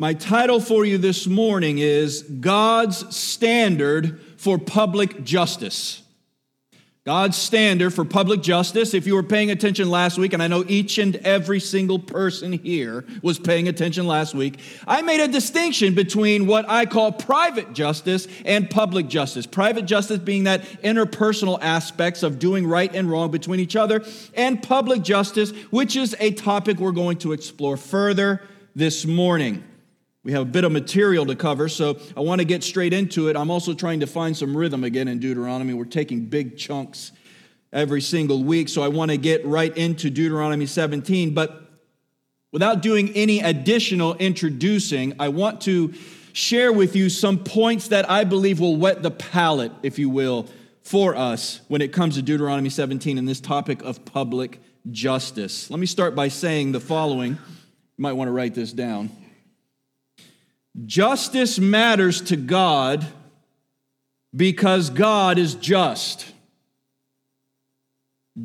My title for you this morning is God's Standard for Public Justice. God's standard for public justice. If you were paying attention last week, and I know each and every single person here was paying attention last week, I made a distinction between what I call private justice and public justice. Private justice being that interpersonal aspects of doing right and wrong between each other, and public justice, which is a topic we're going to explore further this morning. We have a bit of material to cover, so I want to get straight into it. I'm also trying to find some rhythm again in Deuteronomy. We're taking big chunks every single week, so I want to get right into Deuteronomy 17. But without doing any additional introducing, I want to share with you some points that I believe will whet the palate, if you will, for us when it comes to Deuteronomy 17 and this topic of public justice. Let me start by saying the following. You might want to write this down. Justice matters to God because God is just.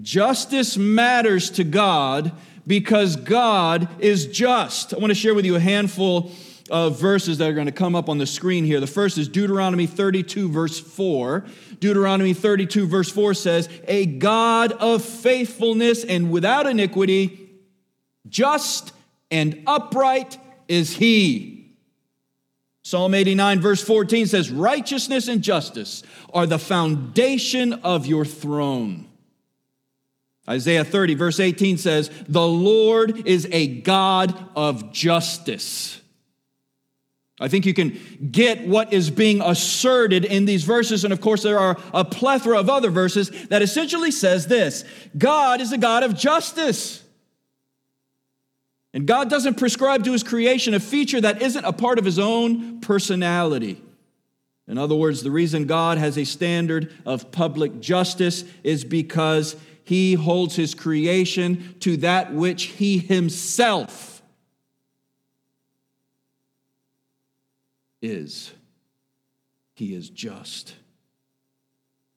Justice matters to God because God is just. I want to share with you a handful of verses that are going to come up on the screen here. The first is Deuteronomy 32, verse 4. Deuteronomy 32, verse 4 says, A God of faithfulness and without iniquity, just and upright is He. Psalm 89, verse 14 says, Righteousness and justice are the foundation of your throne. Isaiah 30, verse 18 says, The Lord is a God of justice. I think you can get what is being asserted in these verses. And of course, there are a plethora of other verses that essentially says this God is a God of justice. And God doesn't prescribe to his creation a feature that isn't a part of his own personality. In other words, the reason God has a standard of public justice is because he holds his creation to that which he himself is. He is just.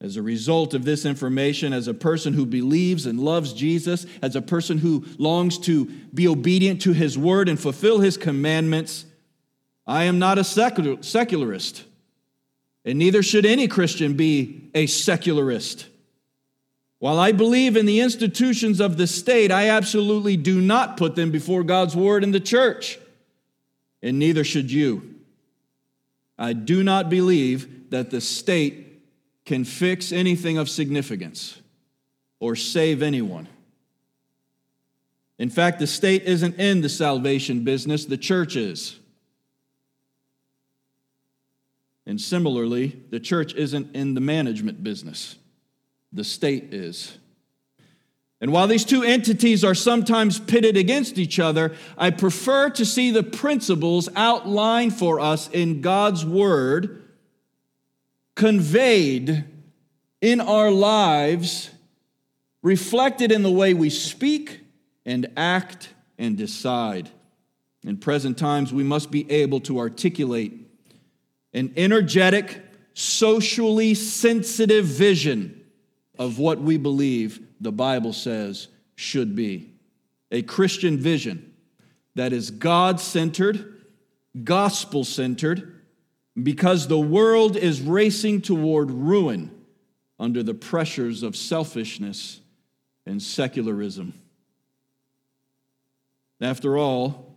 As a result of this information, as a person who believes and loves Jesus, as a person who longs to be obedient to his word and fulfill his commandments, I am not a secular, secularist. And neither should any Christian be a secularist. While I believe in the institutions of the state, I absolutely do not put them before God's word and the church. And neither should you. I do not believe that the state can fix anything of significance or save anyone. In fact, the state isn't in the salvation business, the church is. And similarly, the church isn't in the management business, the state is. And while these two entities are sometimes pitted against each other, I prefer to see the principles outlined for us in God's Word conveyed in our lives, reflected in the way we speak and act and decide. In present times, we must be able to articulate an energetic, socially sensitive vision of what we believe the Bible says should be. A Christian vision that is God centered, gospel centered, because the world is racing toward ruin under the pressures of selfishness and secularism. After all,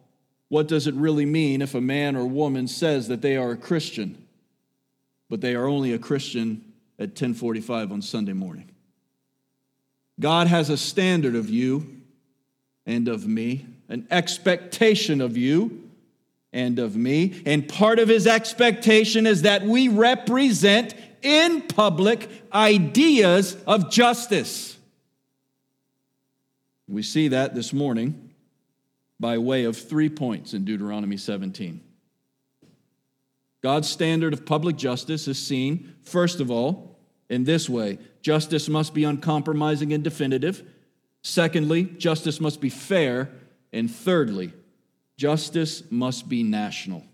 what does it really mean if a man or woman says that they are a Christian, but they are only a Christian at 1045 on Sunday morning? God has a standard of you and of me, an expectation of you and of me. And part of his expectation is that we represent in public ideas of justice. We see that this morning by way of three points in Deuteronomy 17. God's standard of public justice is seen, first of all, in this way justice must be uncompromising and definitive. Secondly, justice must be fair. And thirdly, Justice must be national.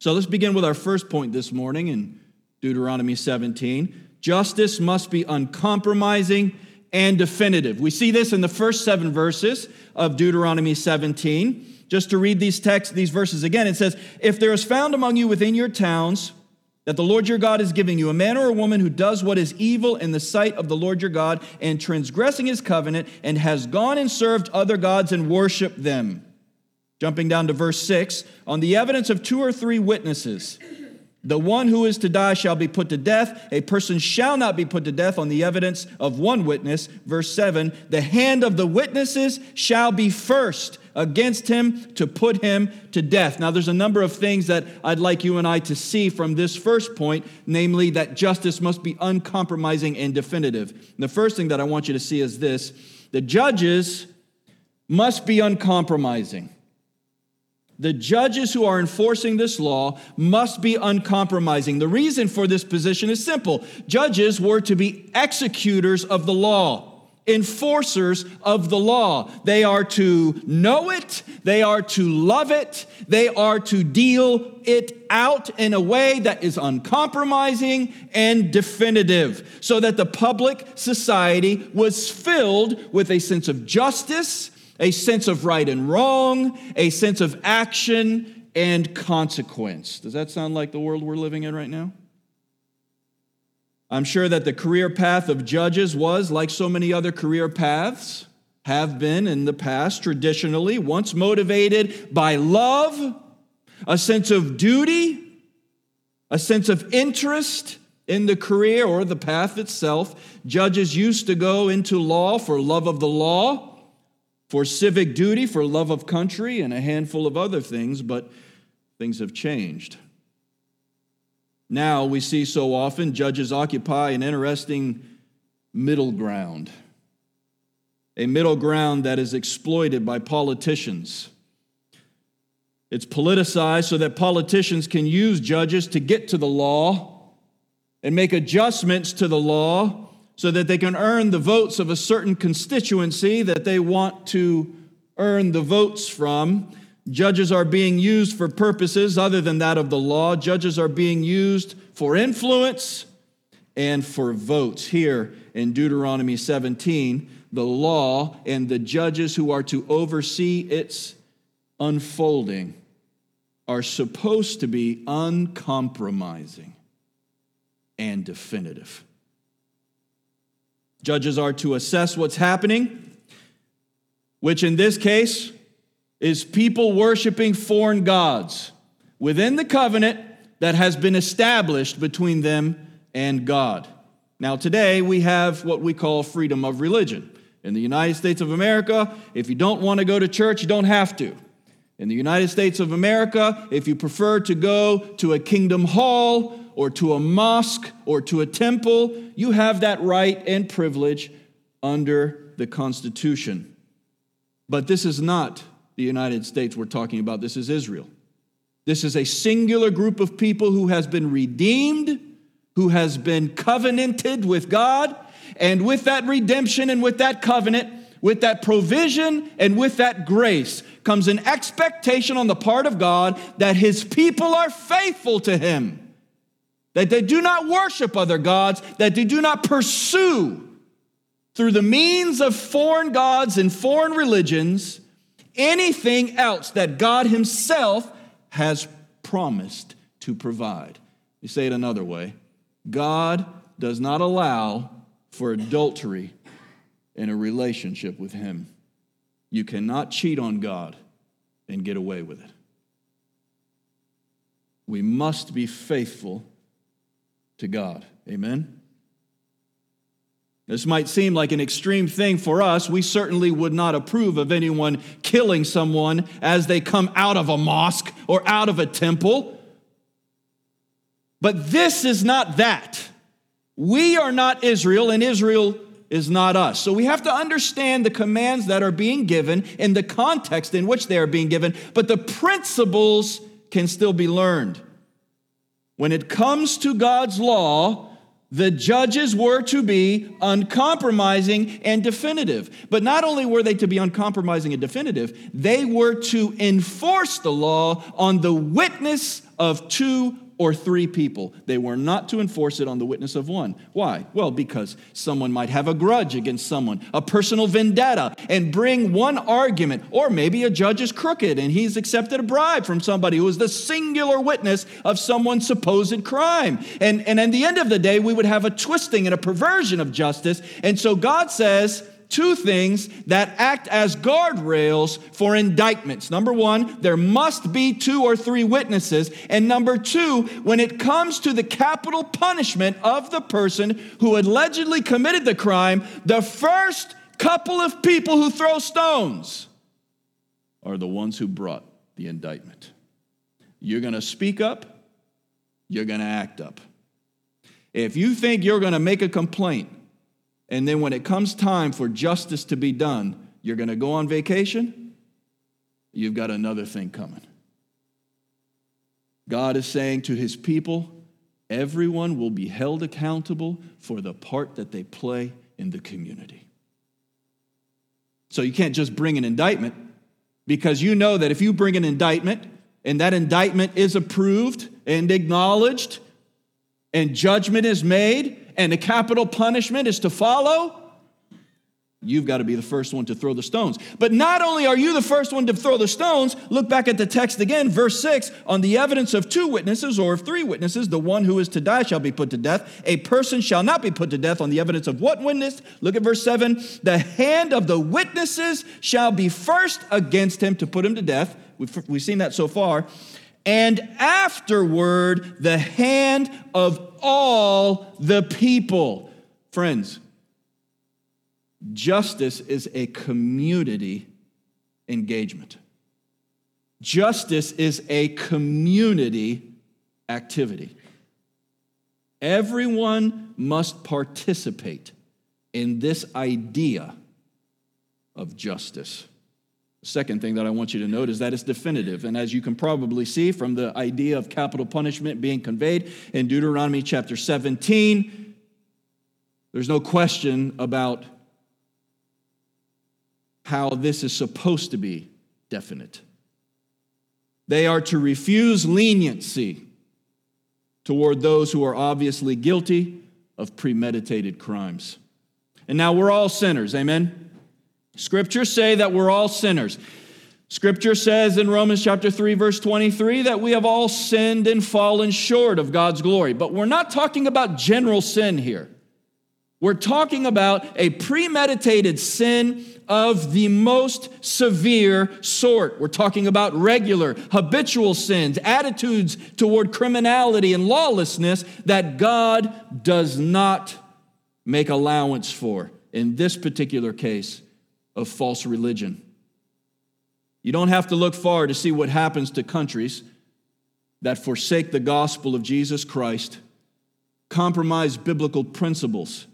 So let's begin with our first point this morning in Deuteronomy 17. Justice must be uncompromising and definitive. We see this in the first seven verses of Deuteronomy 17. Just to read these texts, these verses again, it says, If there is found among you within your towns that the Lord your God is giving you, a man or a woman who does what is evil in the sight of the Lord your God and transgressing his covenant and has gone and served other gods and worshiped them. Jumping down to verse 6 on the evidence of two or three witnesses, the one who is to die shall be put to death. A person shall not be put to death on the evidence of one witness. Verse 7 The hand of the witnesses shall be first against him to put him to death. Now, there's a number of things that I'd like you and I to see from this first point, namely that justice must be uncompromising and definitive. And the first thing that I want you to see is this the judges must be uncompromising. The judges who are enforcing this law must be uncompromising. The reason for this position is simple judges were to be executors of the law enforcers of the law. They are to know it, they are to love it, they are to deal it out in a way that is uncompromising and definitive, so that the public society was filled with a sense of justice, a sense of right and wrong, a sense of action and consequence. Does that sound like the world we're living in right now? I'm sure that the career path of judges was, like so many other career paths, have been in the past traditionally, once motivated by love, a sense of duty, a sense of interest in the career or the path itself. Judges used to go into law for love of the law, for civic duty, for love of country, and a handful of other things, but things have changed. Now we see so often judges occupy an interesting middle ground, a middle ground that is exploited by politicians. It's politicized so that politicians can use judges to get to the law and make adjustments to the law so that they can earn the votes of a certain constituency that they want to earn the votes from. Judges are being used for purposes other than that of the law. Judges are being used for influence and for votes. Here in Deuteronomy 17, the law and the judges who are to oversee its unfolding are supposed to be uncompromising and definitive. Judges are to assess what's happening, which in this case is people worshiping foreign gods within the covenant that has been established between them and God. Now, today we have what we call freedom of religion. In the United States of America, if you don't want to go to church, you don't have to. In the United States of America, if you prefer to go to a kingdom hall or to a mosque or to a temple, you have that right and privilege under the Constitution. But this is not the United States we're talking about. This is Israel. This is a singular group of people who has been redeemed, who has been covenanted with God. And with that redemption and with that covenant, with that provision and with that grace comes an expectation on the part of God that his people are faithful to him, that they do not worship other gods, that they do not pursue through the means of foreign gods and foreign religions anything else that God Himself has promised to provide. You say it another way God does not allow for adultery in a relationship with Him. You cannot cheat on God and get away with it. We must be faithful to God. Amen. This might seem like an extreme thing for us. We certainly would not approve of anyone killing someone as they come out of a mosque or out of a temple. But this is not that. We are not Israel, and Israel is not us. So we have to understand the commands that are being given in the context in which they are being given, but the principles can still be learned. When it comes to God's law, the judges were to be uncompromising and definitive. But not only were they to be uncompromising and definitive, they were to enforce the law on the witness of two or three people. They were not to enforce it on the witness of one. Why? Well, because someone might have a grudge against someone, a personal vendetta, and bring one argument. Or maybe a judge is crooked and he's accepted a bribe from somebody who is the singular witness of someone's supposed crime. And, and at the end of the day, we would have a twisting and a perversion of justice. And so God says, two things that act as guardrails for indictments. Number one, there must be two or three witnesses. And number two, when it comes to the capital punishment of the person who allegedly committed the crime, the first couple of people who throw stones are the ones who brought the indictment. You're going to speak up, you're going to act up. If you think you're going to make a complaint and then when it comes time for justice to be done, you're going to go on vacation, you've got another thing coming. God is saying to his people, everyone will be held accountable for the part that they play in the community. So you can't just bring an indictment because you know that if you bring an indictment and that indictment is approved and acknowledged and judgment is made, and the capital punishment is to follow, you've got to be the first one to throw the stones. But not only are you the first one to throw the stones, look back at the text again, verse 6 on the evidence of two witnesses or of three witnesses, the one who is to die shall be put to death. A person shall not be put to death on the evidence of what witness? Look at verse 7 the hand of the witnesses shall be first against him to put him to death. We've, we've seen that so far and afterward the hand of all the people. Friends, justice is a community engagement. Justice is a community activity. Everyone must participate in this idea of justice. Second thing that I want you to note is that it's definitive. And as you can probably see from the idea of capital punishment being conveyed in Deuteronomy chapter 17, there's no question about how this is supposed to be definite. They are to refuse leniency toward those who are obviously guilty of premeditated crimes. And now we're all sinners, amen? Scriptures say that we're all sinners. Scripture says in Romans chapter 3 verse 23 that we have all sinned and fallen short of God's glory. But we're not talking about general sin here. We're talking about a premeditated sin of the most severe sort. We're talking about regular, habitual sins, attitudes toward criminality and lawlessness that God does not make allowance for. In this particular case, of false religion. You don't have to look far to see what happens to countries that forsake the gospel of Jesus Christ, compromise biblical principles,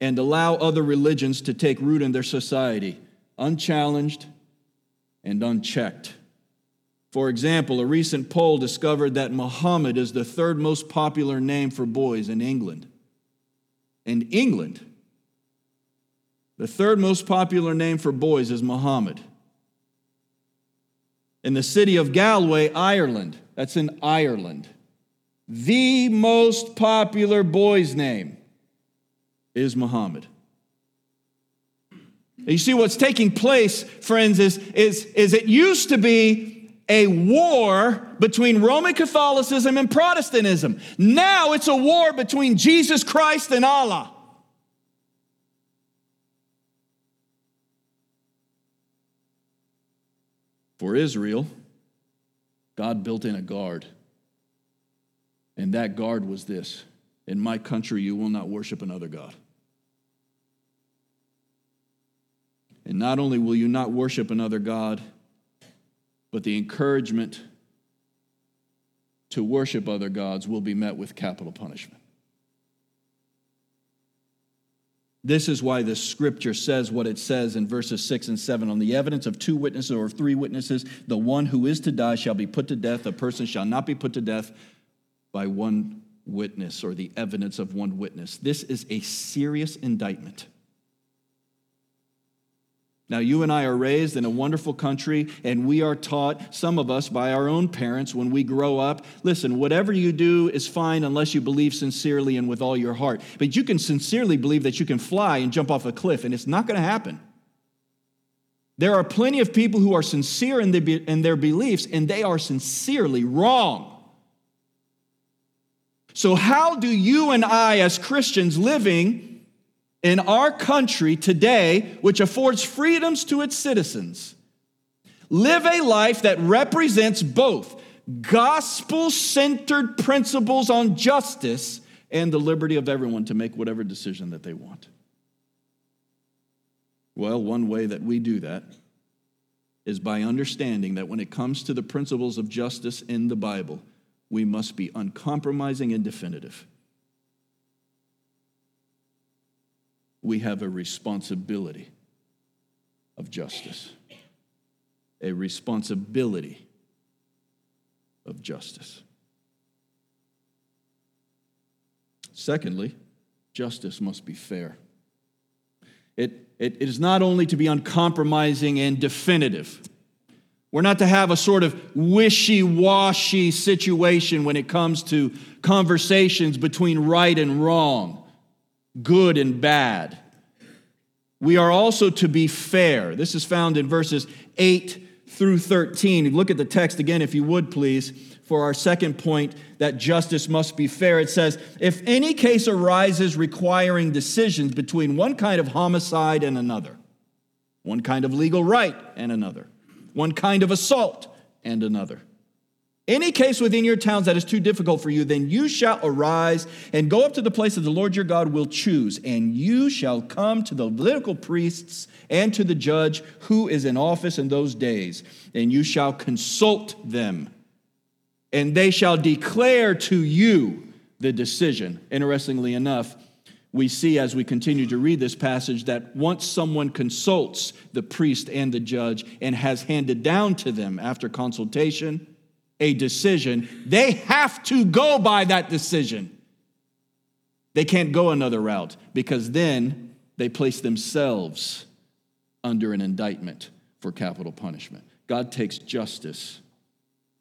and allow other religions to take root in their society, unchallenged and unchecked. For example, a recent poll discovered that Muhammad is the third most popular name for boys in England. In England, the third most popular name for boys is Muhammad. In the city of Galway, Ireland, that's in Ireland, the most popular boy's name is Muhammad. you see what's taking place, friends, is, is, is it used to be a war between Roman Catholicism and Protestantism. Now it's a war between Jesus Christ and Allah. For Israel, God built in a guard. And that guard was this In my country, you will not worship another God. And not only will you not worship another God, but the encouragement to worship other gods will be met with capital punishment. This is why the scripture says what it says in verses 6 and 7. On the evidence of two witnesses or three witnesses, the one who is to die shall be put to death. A person shall not be put to death by one witness or the evidence of one witness. This is a serious indictment. Now, you and I are raised in a wonderful country, and we are taught, some of us by our own parents, when we grow up listen, whatever you do is fine unless you believe sincerely and with all your heart. But you can sincerely believe that you can fly and jump off a cliff, and it's not going to happen. There are plenty of people who are sincere in, the, in their beliefs, and they are sincerely wrong. So, how do you and I, as Christians living in our country today, which affords freedoms to its citizens, live a life that represents both gospel centered principles on justice and the liberty of everyone to make whatever decision that they want. Well, one way that we do that is by understanding that when it comes to the principles of justice in the Bible, we must be uncompromising and definitive. We have a responsibility of justice. A responsibility of justice. Secondly, justice must be fair. It, it, is not only to be uncompromising and definitive. We're not to have a sort of wishy washy situation when it comes to conversations between right and wrong good and bad. We are also to be fair. This is found in verses 8 through 13. Look at the text again, if you would, please, for our second point that justice must be fair. It says, If any case arises requiring decisions between one kind of homicide and another, one kind of legal right and another, one kind of assault and another, any case within your towns that is too difficult for you, then you shall arise and go up to the place that the Lord your God will choose, and you shall come to the Levitical priests and to the judge who is in office in those days, and you shall consult them, and they shall declare to you the decision. Interestingly enough, we see as we continue to read this passage that once someone consults the priest and the judge and has handed down to them after consultation, a decision, they have to go by that decision. They can't go another route because then they place themselves under an indictment for capital punishment. God takes justice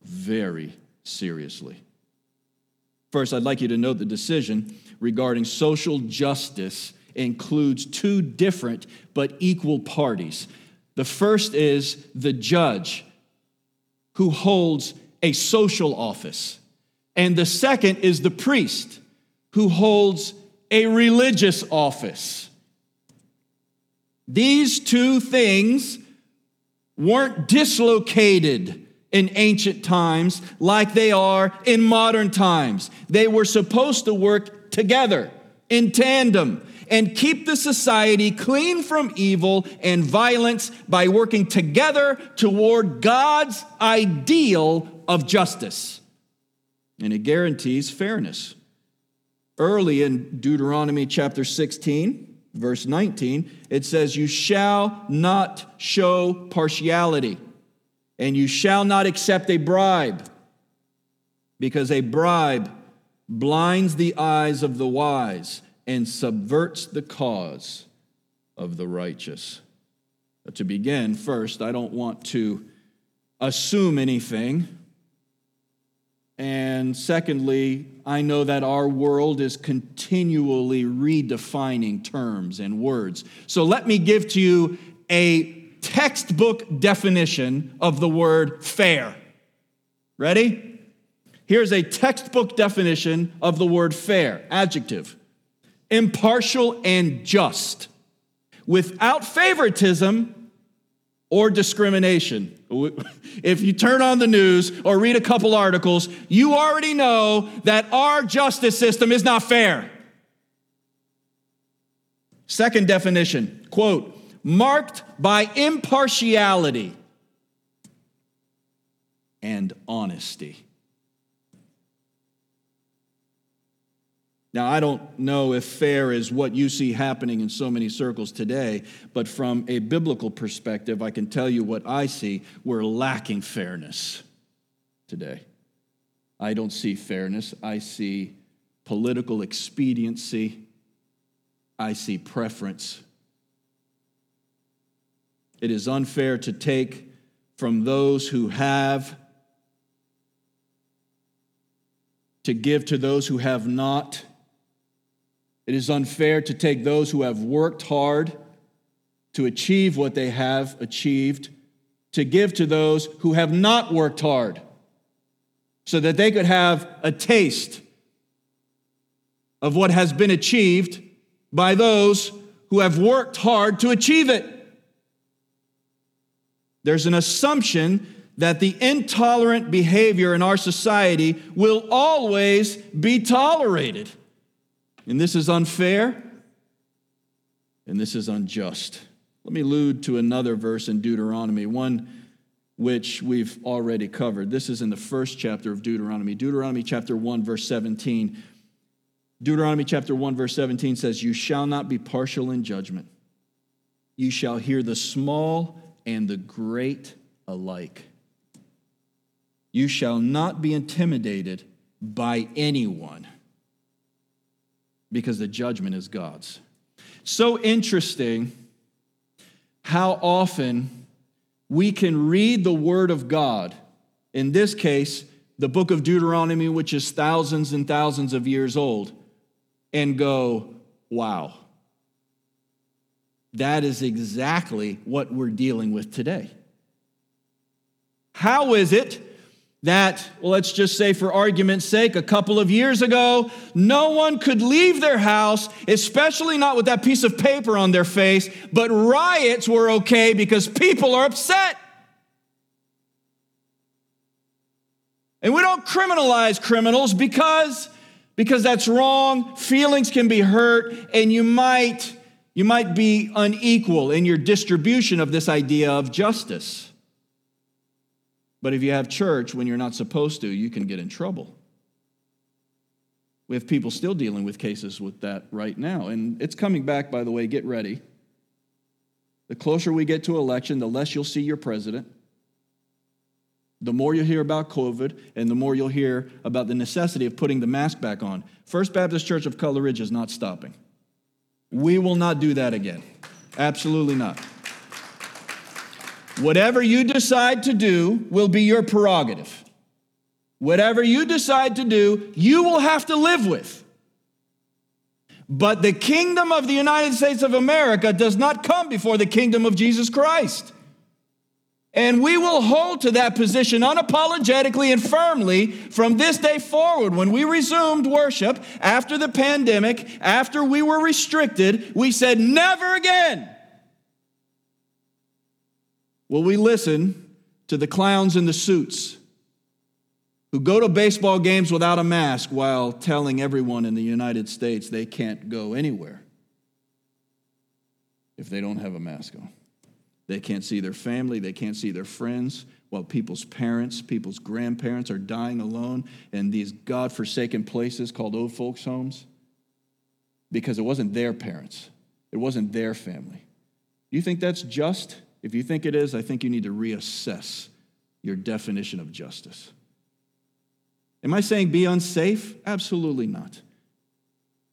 very seriously. First, I'd like you to note the decision regarding social justice includes two different but equal parties. The first is the judge who holds a social office. And the second is the priest who holds a religious office. These two things weren't dislocated in ancient times like they are in modern times. They were supposed to work together in tandem and keep the society clean from evil and violence by working together toward God's ideal of justice. And it guarantees fairness. Early in Deuteronomy chapter 16, verse 19, it says, You shall not show partiality, and you shall not accept a bribe, because a bribe blinds the eyes of the wise and subverts the cause of the righteous. But to begin, first, I don't want to assume anything. And secondly, I know that our world is continually redefining terms and words. So let me give to you a textbook definition of the word fair. Ready? Here's a textbook definition of the word fair adjective impartial, and just, without favoritism or discrimination. If you turn on the news or read a couple articles, you already know that our justice system is not fair. Second definition, quote, marked by impartiality and honesty. Now, I don't know if fair is what you see happening in so many circles today, but from a biblical perspective, I can tell you what I see. We're lacking fairness today. I don't see fairness, I see political expediency, I see preference. It is unfair to take from those who have, to give to those who have not. It is unfair to take those who have worked hard to achieve what they have achieved, to give to those who have not worked hard, so that they could have a taste of what has been achieved by those who have worked hard to achieve it. There's an assumption that the intolerant behavior in our society will always be tolerated. And this is unfair and this is unjust. Let me allude to another verse in Deuteronomy, one which we've already covered. This is in the first chapter of Deuteronomy, Deuteronomy chapter 1, verse 17. Deuteronomy chapter 1, verse 17 says, You shall not be partial in judgment. You shall hear the small and the great alike. You shall not be intimidated by anyone because the judgment is God's. So interesting how often we can read the Word of God. In this case, the book of Deuteronomy, which is thousands and thousands of years old and go, wow. That is exactly what we're dealing with today. How is it that, well, let's just say for argument's sake, a couple of years ago, no one could leave their house, especially not with that piece of paper on their face, but riots were okay because people are upset? And we don't criminalize criminals because because that's wrong. Feelings can be hurt, and you might, you might be unequal in your distribution of this idea of justice. But if you have church when you're not supposed to, you can get in trouble. We have people still dealing with cases with that right now. And it's coming back, by the way, get ready. The closer we get to election, the less you'll see your president the more you'll hear about COVID and the more you'll hear about the necessity of putting the mask back on. First Baptist Church of Color Ridge is not stopping. We will not do that again. Absolutely not. Whatever you decide to do will be your prerogative. Whatever you decide to do, you will have to live with. But the kingdom of the United States of America does not come before the kingdom of Jesus Christ. And we will hold to that position unapologetically and firmly from this day forward. When we resumed worship after the pandemic, after we were restricted, we said, never again will we listen to the clowns in the suits who go to baseball games without a mask while telling everyone in the United States they can't go anywhere if they don't have a mask on. They can't see their family, they can't see their friends, while people's parents, people's grandparents are dying alone in these God forsaken places called old folks' homes because it wasn't their parents, it wasn't their family. Do you think that's just? If you think it is, I think you need to reassess your definition of justice. Am I saying be unsafe? Absolutely not.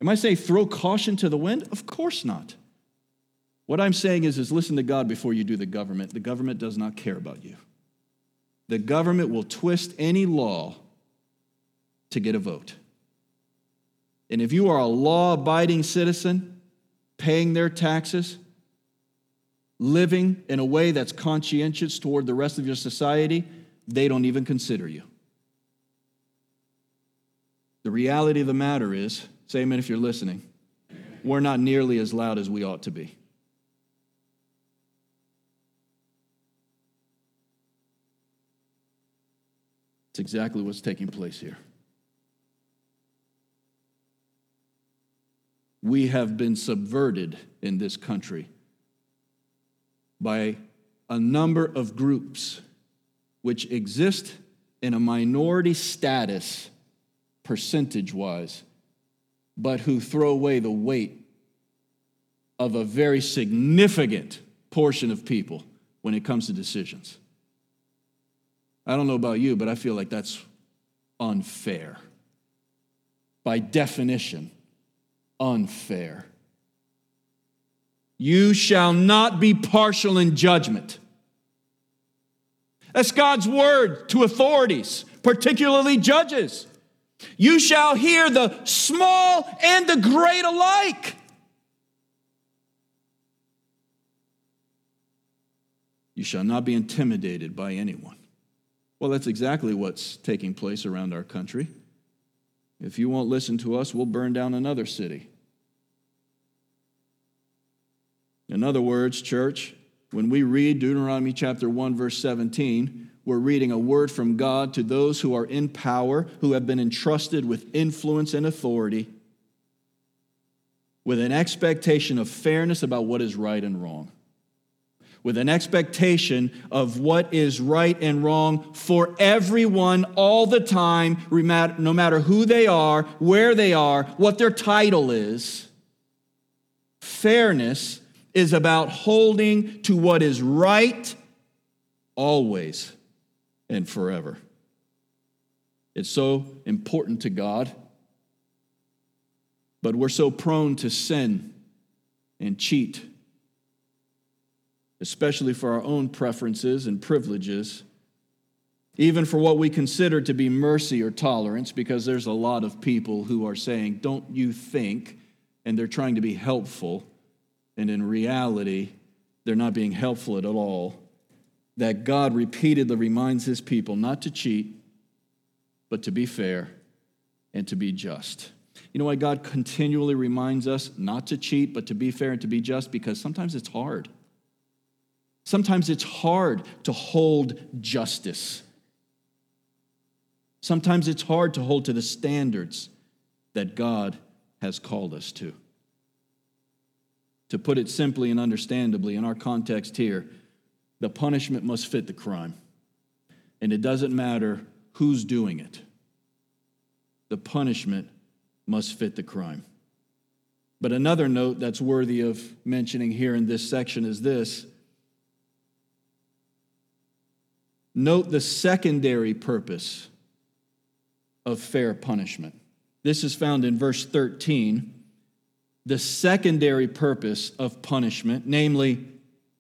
Am I saying throw caution to the wind? Of course not. What I'm saying is, is listen to God before you do the government. The government does not care about you. The government will twist any law to get a vote. And if you are a law abiding citizen, paying their taxes, living in a way that's conscientious toward the rest of your society, they don't even consider you. The reality of the matter is, say amen if you're listening, we're not nearly as loud as we ought to be. It's exactly what's taking place here. We have been subverted in this country by a number of groups which exist in a minority status, percentage wise, but who throw away the weight of a very significant portion of people when it comes to decisions. I don't know about you, but I feel like that's unfair. By definition, unfair. You shall not be partial in judgment. That's God's word to authorities, particularly judges. You shall hear the small and the great alike. You shall not be intimidated by anyone. Well, that's exactly what's taking place around our country. If you won't listen to us, we'll burn down another city. In other words, church, when we read Deuteronomy chapter 1, verse 17, we're reading a word from God to those who are in power, who have been entrusted with influence and authority, with an expectation of fairness about what is right and wrong, with an expectation of what is right and wrong for everyone all the time, no matter who they are, where they are, what their title is. Fairness is about holding to what is right always and forever. It's so important to God, but we're so prone to sin and cheat, especially for our own preferences and privileges, even for what we consider to be mercy or tolerance, because there's a lot of people who are saying, Don't you think? And they're trying to be helpful and in reality, they're not being helpful at all. That God repeatedly reminds his people not to cheat, but to be fair and to be just. You know why God continually reminds us not to cheat, but to be fair and to be just? Because sometimes it's hard. Sometimes it's hard to hold justice. Sometimes it's hard to hold to the standards that God has called us to. To put it simply and understandably, in our context here, the punishment must fit the crime. And it doesn't matter who's doing it, the punishment must fit the crime. But another note that's worthy of mentioning here in this section is this note the secondary purpose of fair punishment. This is found in verse 13 the secondary purpose of punishment, namely,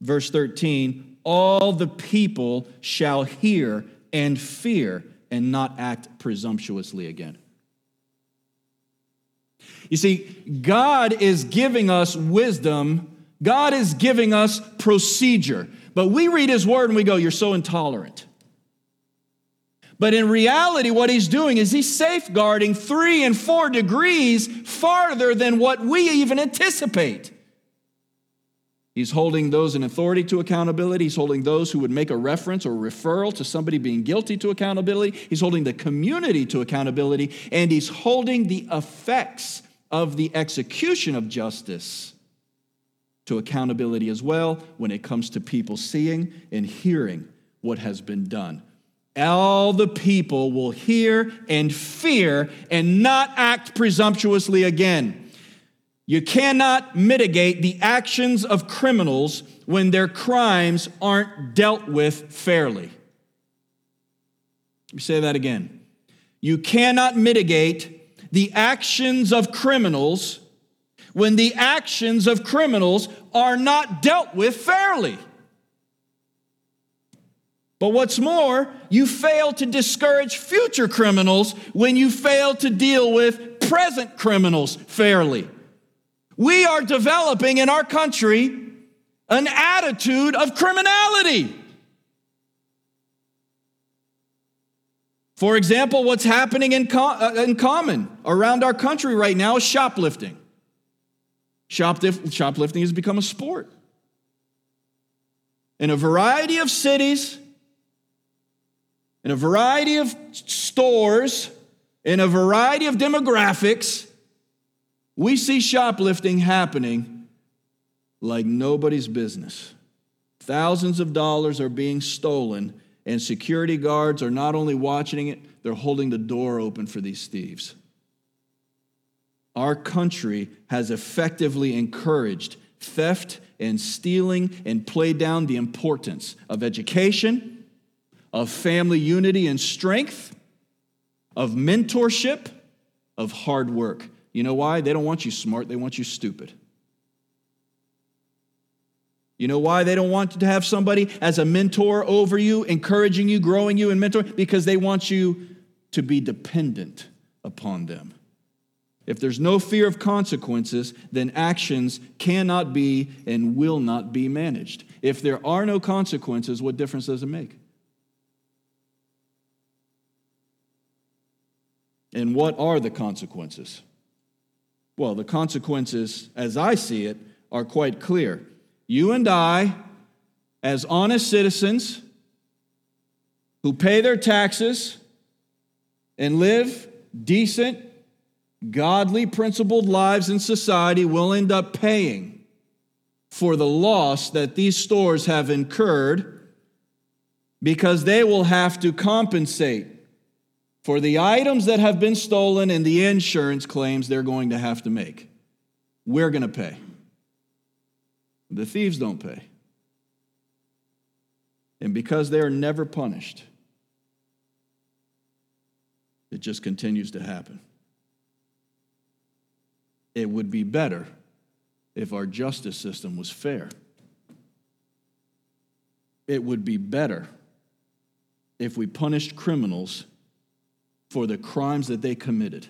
verse 13, all the people shall hear and fear and not act presumptuously again. You see, God is giving us wisdom, God is giving us procedure. But we read His word and we go, You're so intolerant. But in reality, what he's doing is he's safeguarding three and four degrees farther than what we even anticipate. He's holding those in authority to accountability. He's holding those who would make a reference or referral to somebody being guilty to accountability. He's holding the community to accountability. And he's holding the effects of the execution of justice to accountability as well when it comes to people seeing and hearing what has been done all the people will hear and fear and not act presumptuously again. You cannot mitigate the actions of criminals when their crimes aren't dealt with fairly. Let me say that again. You cannot mitigate the actions of criminals when the actions of criminals are not dealt with fairly. But what's more, you fail to discourage future criminals when you fail to deal with present criminals fairly. We are developing in our country an attitude of criminality. For example, what's happening in, uh, in common around our country right now is shoplifting. shoplifting has become a sport. In a variety of cities, in a variety of stores, in a variety of demographics, we see shoplifting happening like nobody's business. Thousands of dollars are being stolen, and security guards are not only watching it, they're holding the door open for these thieves. Our country has effectively encouraged theft and stealing and played down the importance of education of family unity and strength, of mentorship, of hard work. You know why? They don't want you smart, they want you stupid. You know why they don't want to have somebody as a mentor over you, encouraging you, growing you, and mentor? Because they want you to be dependent upon them. If there's no fear of consequences, then actions cannot be and will not be managed. If there are no consequences, what difference does it make? And what are the consequences? Well, the consequences, as I see it, are quite clear. You and I, as honest citizens who pay their taxes and live decent, godly, principled lives in society, will end up paying for the loss that these stores have incurred because they will have to compensate for the items that have been stolen and the insurance claims they're going to have to make. We're going to pay. The thieves don't pay. And because they are never punished, it just continues to happen. It would be better if our justice system was fair. It would be better if we punished criminals for the crimes that they committed.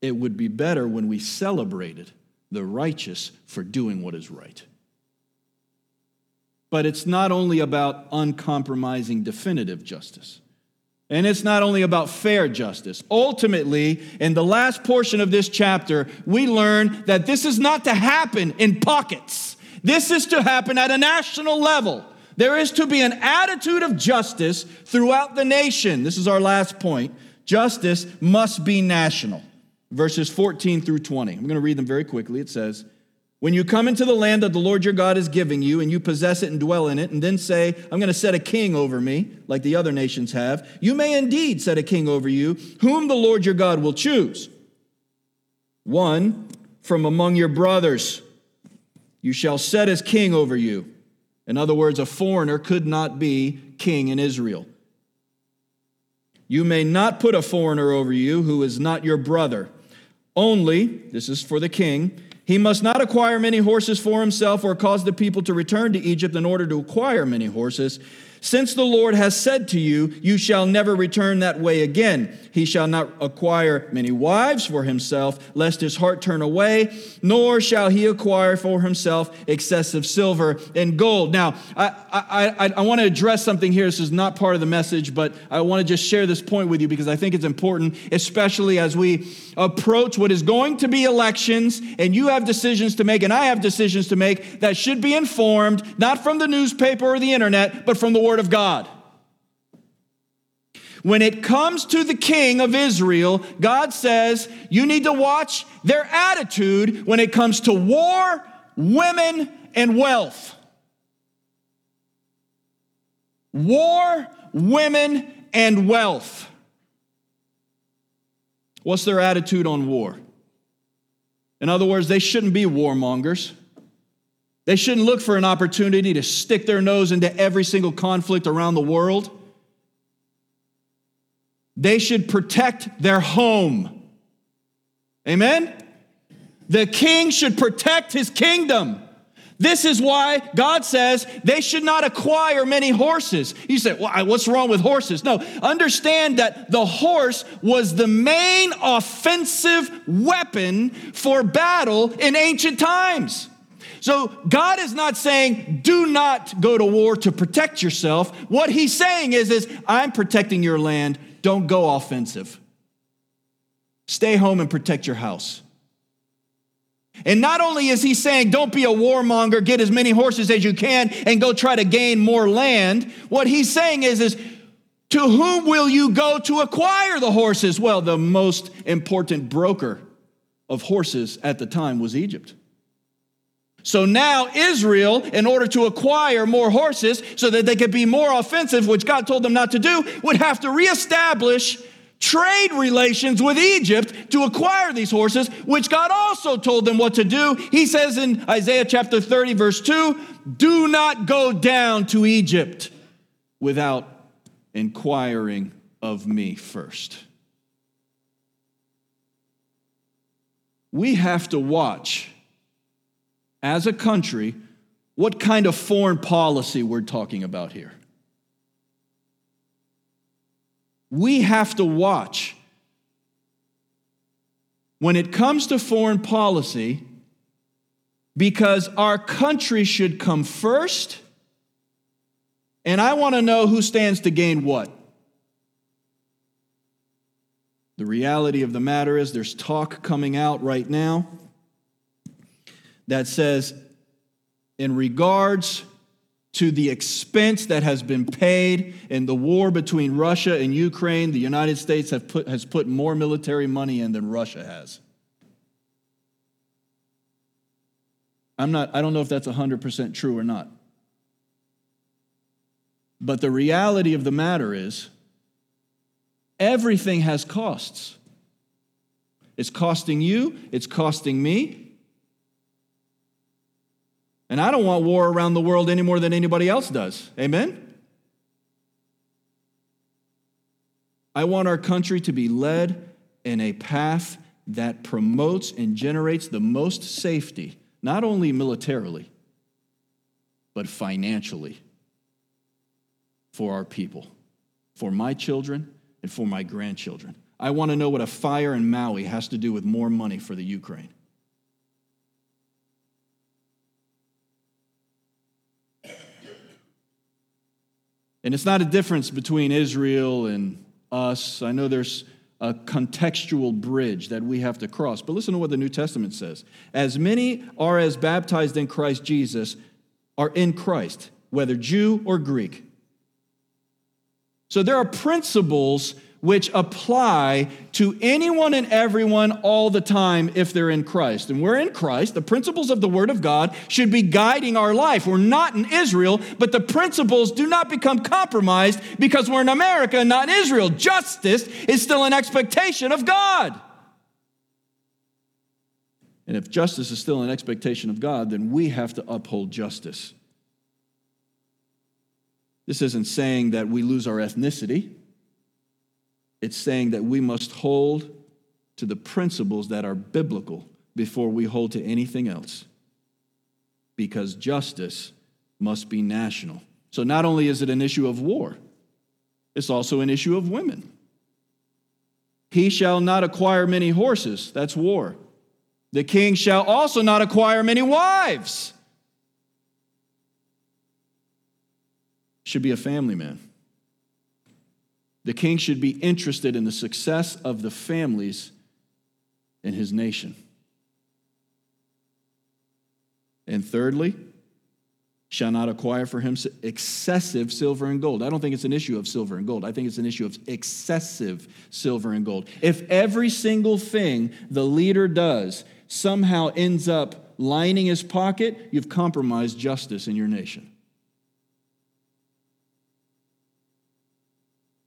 It would be better when we celebrated the righteous for doing what is right. But it's not only about uncompromising definitive justice. And it's not only about fair justice. Ultimately, in the last portion of this chapter, we learn that this is not to happen in pockets. This is to happen at a national level. There is to be an attitude of justice throughout the nation. This is our last point. Justice must be national verses 14 through 20. I'm going to read them very quickly. It says, When you come into the land that the Lord your God is giving you, and you possess it and dwell in it, and then say, I'm going to set a king over me, like the other nations have, you may indeed set a king over you, whom the Lord your God will choose. One from among your brothers you shall set as king over you. In other words, a foreigner could not be king in Israel. You may not put a foreigner over you who is not your brother only, this is for the king, he must not acquire many horses for himself or cause the people to return to Egypt in order to acquire many horses. Since the Lord has said to you, You shall never return that way again. He shall not acquire many wives for himself, lest his heart turn away, nor shall he acquire for himself excessive silver and gold. Now, I, I, I, I want to address something here. This is not part of the message, but I want to just share this point with you because I think it's important, especially as we approach what is going to be elections, and you have decisions to make, and I have decisions to make that should be informed, not from the newspaper or the internet, but from the Word of God. When it comes to the king of Israel, God says you need to watch their attitude when it comes to war, women, and wealth. War, women, and wealth. What's their attitude on war? In other words, they shouldn't be warmongers. They shouldn't look for an opportunity to stick their nose into every single conflict around the world. They should protect their home. Amen? The king should protect his kingdom. This is why God says they should not acquire many horses. You say, well, what's wrong with horses? No, understand that the horse was the main offensive weapon for battle in ancient times. So God is not saying, do not go to war to protect yourself. What he's saying is, is I'm protecting your land. Don't go offensive. Stay home and protect your house. And not only is he saying, don't be a warmonger, get as many horses as you can and go try to gain more land. What he's saying is, is to whom will you go to acquire the horses? Well, the most important broker of horses at the time was Egypt. So now Israel, in order to acquire more horses so that they could be more offensive, which God told them not to do, would have to reestablish trade relations with Egypt to acquire these horses, which God also told them what to do. He says in Isaiah chapter 30, verse 2 Do not go down to Egypt without inquiring of me first. We have to watch as a country, what kind of foreign policy we're talking about here. We have to watch. When it comes to foreign policy, because our country should come first, and I want to know who stands to gain what. The reality of the matter is, there's talk coming out right now that says in regards to the expense that has been paid in the war between Russia and Ukraine, the United States have put, has put more military money in than Russia has. I'm not, I don't know if that's 100% true or not. But the reality of the matter is, everything has costs. It's costing you, it's costing me, and I don't want war around the world any more than anybody else does. Amen? I want our country to be led in a path that promotes and generates the most safety, not only militarily, but financially for our people, for my children, and for my grandchildren. I want to know what a fire in Maui has to do with more money for the Ukraine. And it's not a difference between Israel and us. I know there's a contextual bridge that we have to cross. But listen to what the New Testament says. As many are as baptized in Christ Jesus are in Christ, whether Jew or Greek. So there are principles which apply to anyone and everyone all the time if they're in Christ. And we're in Christ. The principles of the Word of God should be guiding our life. We're not in Israel, but the principles do not become compromised because we're in America and not in Israel. Justice is still an expectation of God. And if justice is still an expectation of God, then we have to uphold justice. This isn't saying that we lose our ethnicity. It's saying that we must hold to the principles that are biblical before we hold to anything else. Because justice must be national. So not only is it an issue of war, it's also an issue of women. He shall not acquire many horses, that's war. The king shall also not acquire many wives. Should be a family man. The king should be interested in the success of the families in his nation. And thirdly, shall not acquire for him excessive silver and gold. I don't think it's an issue of silver and gold. I think it's an issue of excessive silver and gold. If every single thing the leader does somehow ends up lining his pocket, you've compromised justice in your nation.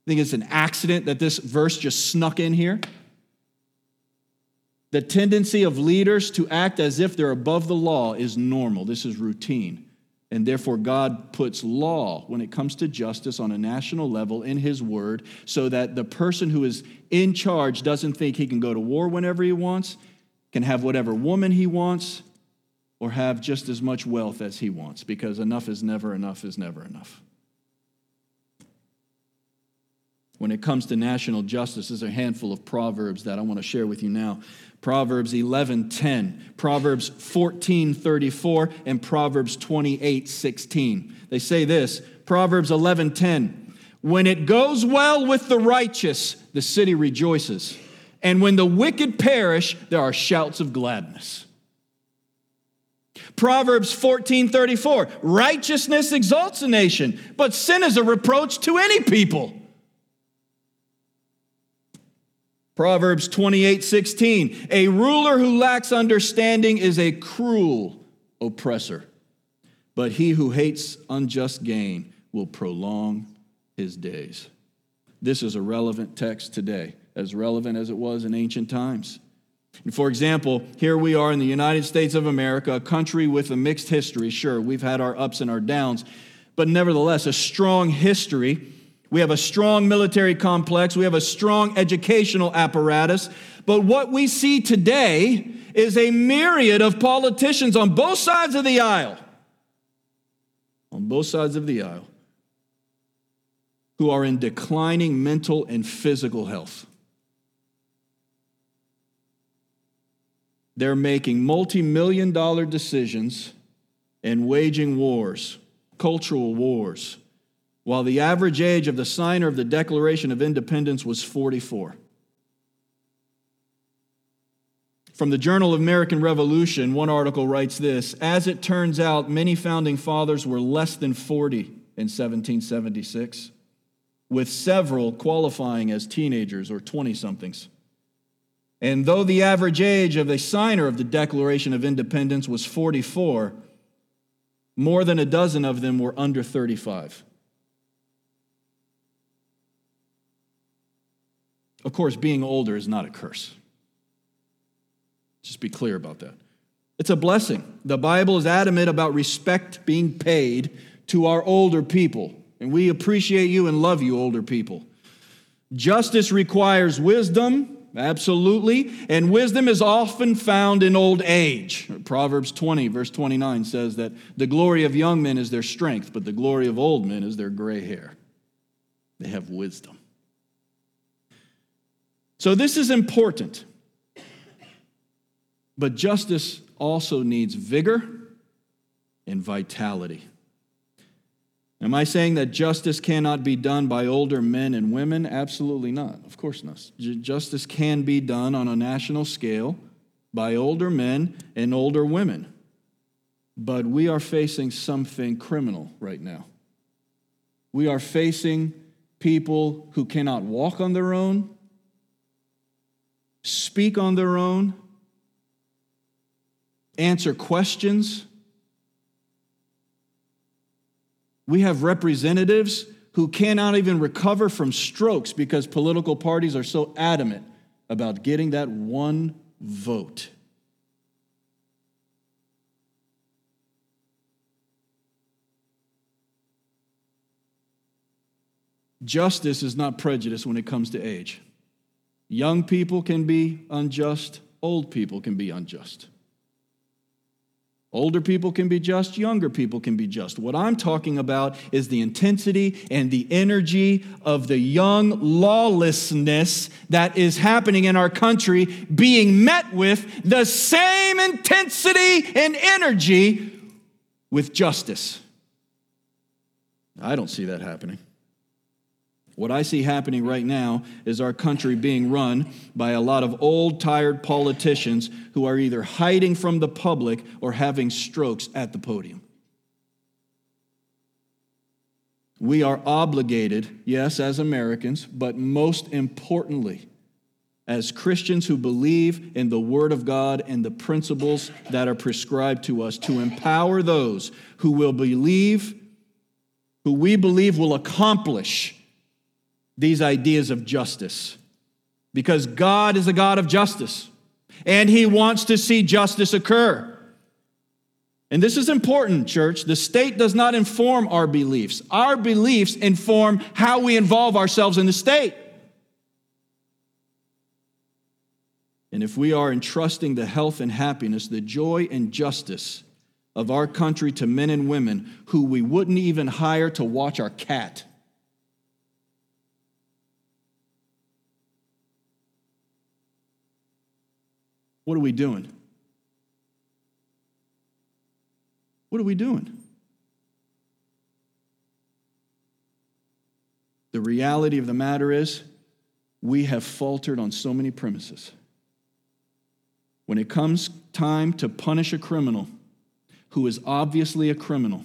Think it's an accident that this verse just snuck in here? The tendency of leaders to act as if they're above the law is normal. This is routine. And therefore, God puts law when it comes to justice on a national level in His Word so that the person who is in charge doesn't think he can go to war whenever he wants, can have whatever woman he wants, or have just as much wealth as he wants, because enough is never enough is never enough when it comes to national justice there's a handful of proverbs that i want to share with you now. Proverbs 11.10 proverbs 14.34 and proverbs 28.16 they say this proverbs 11.10 when it goes well with the righteous the city rejoices and when the wicked perish there are shouts of gladness. Proverbs 14:34 Righteousness exalts a nation, but sin is a reproach to any people. Proverbs 28 16. A ruler who lacks understanding is a cruel oppressor, but he who hates unjust gain will prolong his days. This is a relevant text today, as relevant as it was in ancient times. And for example, here we are in the United States of America, a country with a mixed history. Sure, we've had our ups and our downs, but nevertheless, a strong history We have a strong military complex. We have a strong educational apparatus. But what we see today is a myriad of politicians on both sides of the aisle, on both sides of the aisle, who are in declining mental and physical health. They're making multi million dollar decisions and waging wars, cultural wars, while the average age of the signer of the Declaration of Independence was 44. From the Journal of American Revolution, one article writes this As it turns out, many founding fathers were less than 40 in 1776, with several qualifying as teenagers or 20 somethings. And though the average age of a signer of the Declaration of Independence was 44, more than a dozen of them were under 35. Of course, being older is not a curse. Just be clear about that. It's a blessing. The Bible is adamant about respect being paid to our older people, and we appreciate you and love you, older people. Justice requires wisdom, Absolutely. And wisdom is often found in old age. Proverbs 20, verse 29 says that the glory of young men is their strength, but the glory of old men is their gray hair. They have wisdom. So this is important. But justice also needs vigor and vitality. Am I saying that justice cannot be done by older men and women? Absolutely not. Of course not. Justice can be done on a national scale by older men and older women. But we are facing something criminal right now. We are facing people who cannot walk on their own, speak on their own, answer questions We have representatives who cannot even recover from strokes because political parties are so adamant about getting that one vote. Justice is not prejudice when it comes to age. Young people can be unjust, old people can be unjust. Older people can be just, younger people can be just. What I'm talking about is the intensity and the energy of the young lawlessness that is happening in our country being met with the same intensity and energy with justice. I don't see that happening. What I see happening right now is our country being run by a lot of old, tired politicians who are either hiding from the public or having strokes at the podium. We are obligated, yes, as Americans, but most importantly, as Christians who believe in the Word of God and the principles that are prescribed to us, to empower those who will believe, who we believe will accomplish these ideas of justice because God is a God of justice and He wants to see justice occur. And this is important, church. The state does not inform our beliefs, our beliefs inform how we involve ourselves in the state. And if we are entrusting the health and happiness, the joy and justice of our country to men and women who we wouldn't even hire to watch our cat, What are we doing? What are we doing? The reality of the matter is, we have faltered on so many premises. When it comes time to punish a criminal who is obviously a criminal,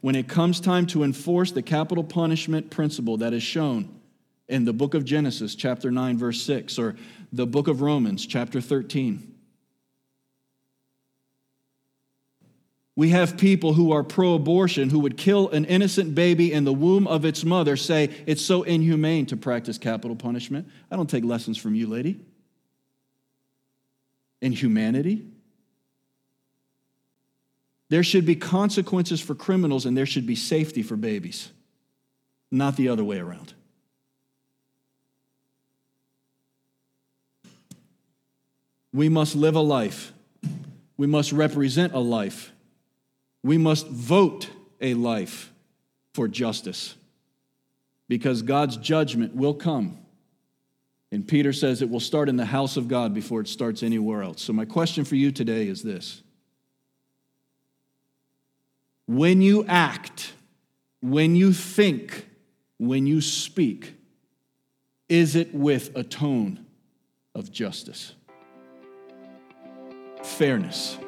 when it comes time to enforce the capital punishment principle that is shown in the book of Genesis, chapter 9, verse 6, or the book of Romans, chapter 13. We have people who are pro abortion who would kill an innocent baby in the womb of its mother say it's so inhumane to practice capital punishment. I don't take lessons from you, lady. Inhumanity. There should be consequences for criminals and there should be safety for babies. not the other way around. We must live a life. We must represent a life. We must vote a life for justice because God's judgment will come. And Peter says it will start in the house of God before it starts anywhere else. So, my question for you today is this When you act, when you think, when you speak, is it with a tone of justice? Fairness.